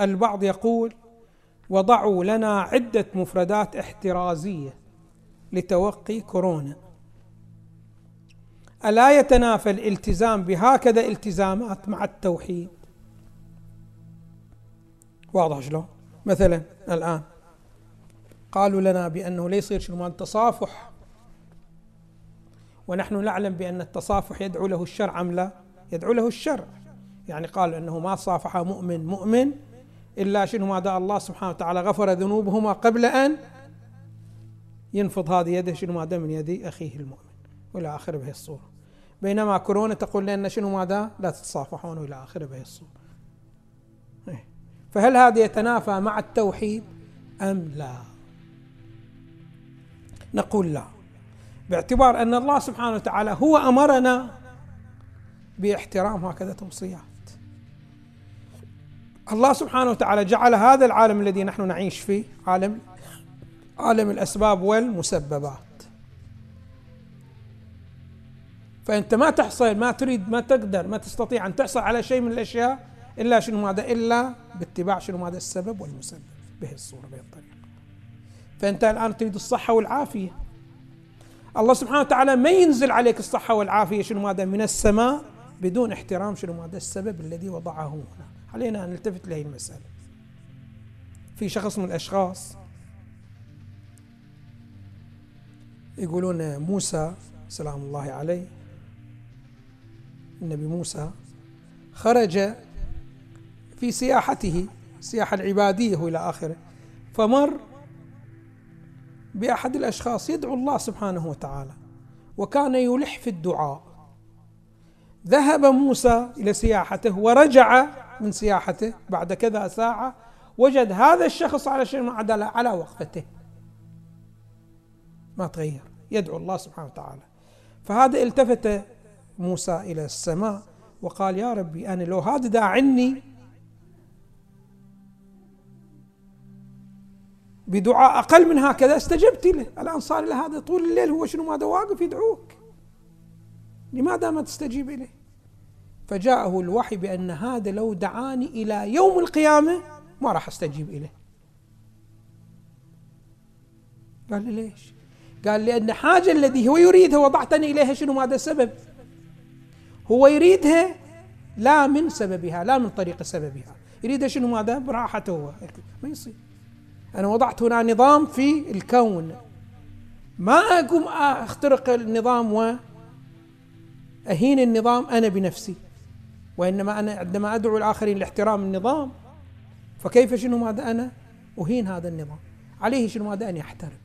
البعض يقول وضعوا لنا عدة مفردات احترازية لتوقي كورونا. ألا يتنافى الالتزام بهكذا التزامات مع التوحيد؟ واضح شلون؟ مثلا الآن قالوا لنا بأنه لا يصير شنو؟ التصافح ونحن نعلم بأن التصافح يدعو له الشرع أم لا؟ يدعو له الشرع يعني قالوا أنه ما صافح مؤمن مؤمن إلا شنو ماذا الله سبحانه وتعالى غفر ذنوبهما قبل أن ينفض هذه يده شنو ماذا من يد أخيه المؤمن. وإلى آخره بهي الصورة. بينما كورونا تقول لنا شنو ماذا؟ لا تتصافحون وإلى آخره بهي الصورة. إيه. فهل هذا يتنافى مع التوحيد أم لا؟ نقول لا. باعتبار أن الله سبحانه وتعالى هو أمرنا باحترام هكذا توصيات الله سبحانه وتعالى جعل هذا العالم الذي نحن نعيش فيه عالم عالم الأسباب والمسببات. فأنت ما تحصل ما تريد ما تقدر ما تستطيع أن تحصل على شيء من الأشياء إلا شنو ماذا إلا باتباع شنو ماذا السبب والمسبب بهي الصورة بهي الطريقة. فأنت الآن تريد الصحة والعافية. الله سبحانه وتعالى ما ينزل عليك الصحة والعافية شنو ماذا من السماء بدون احترام شنو ماذا السبب الذي وضعه هنا. علينا أن نلتفت لهذه المسألة. في شخص من الأشخاص يقولون موسى سلام الله عليه النبي موسى خرج في سياحته السياحة العبادية وإلى آخره فمر بأحد الأشخاص يدعو الله سبحانه وتعالى وكان يلح في الدعاء. ذهب موسى إلى سياحته ورجع من سياحته بعد كذا ساعة وجد هذا الشخص على شيء عدل على وقفته. ما تغير. يدعو الله سبحانه وتعالى. فهذا التفت موسى إلى السماء وقال يا ربي أنا لو هذا داعني بدعاء أقل من هكذا استجبت له. الآن صار له هذا طول الليل هو شنو ماذا واقف يدعوك؟ لماذا ما تستجيب إليه؟ فجاءه الوحي بأن هذا لو دعاني إلى يوم القيامة ما راح أستجيب إليه. قال لي ليش؟ قال لأن حاجة الذي هو يريدها وضعتني إليها شنو؟ ماذا السبب هو يريدها لا من سببها لا من طريق سببها. يريدها شنو؟ ماذا؟ براحته. هو ما يصير. أنا وضعت هنا نظام في الكون. ما أقوم أخترق النظام وأهين النظام أنا بنفسي. وإنما أنا عندما أدعو الآخرين لاحترام النظام فكيف شنو ماذا أنا؟ أهين هذا النظام. عليه شنو ماذا أن يحترم؟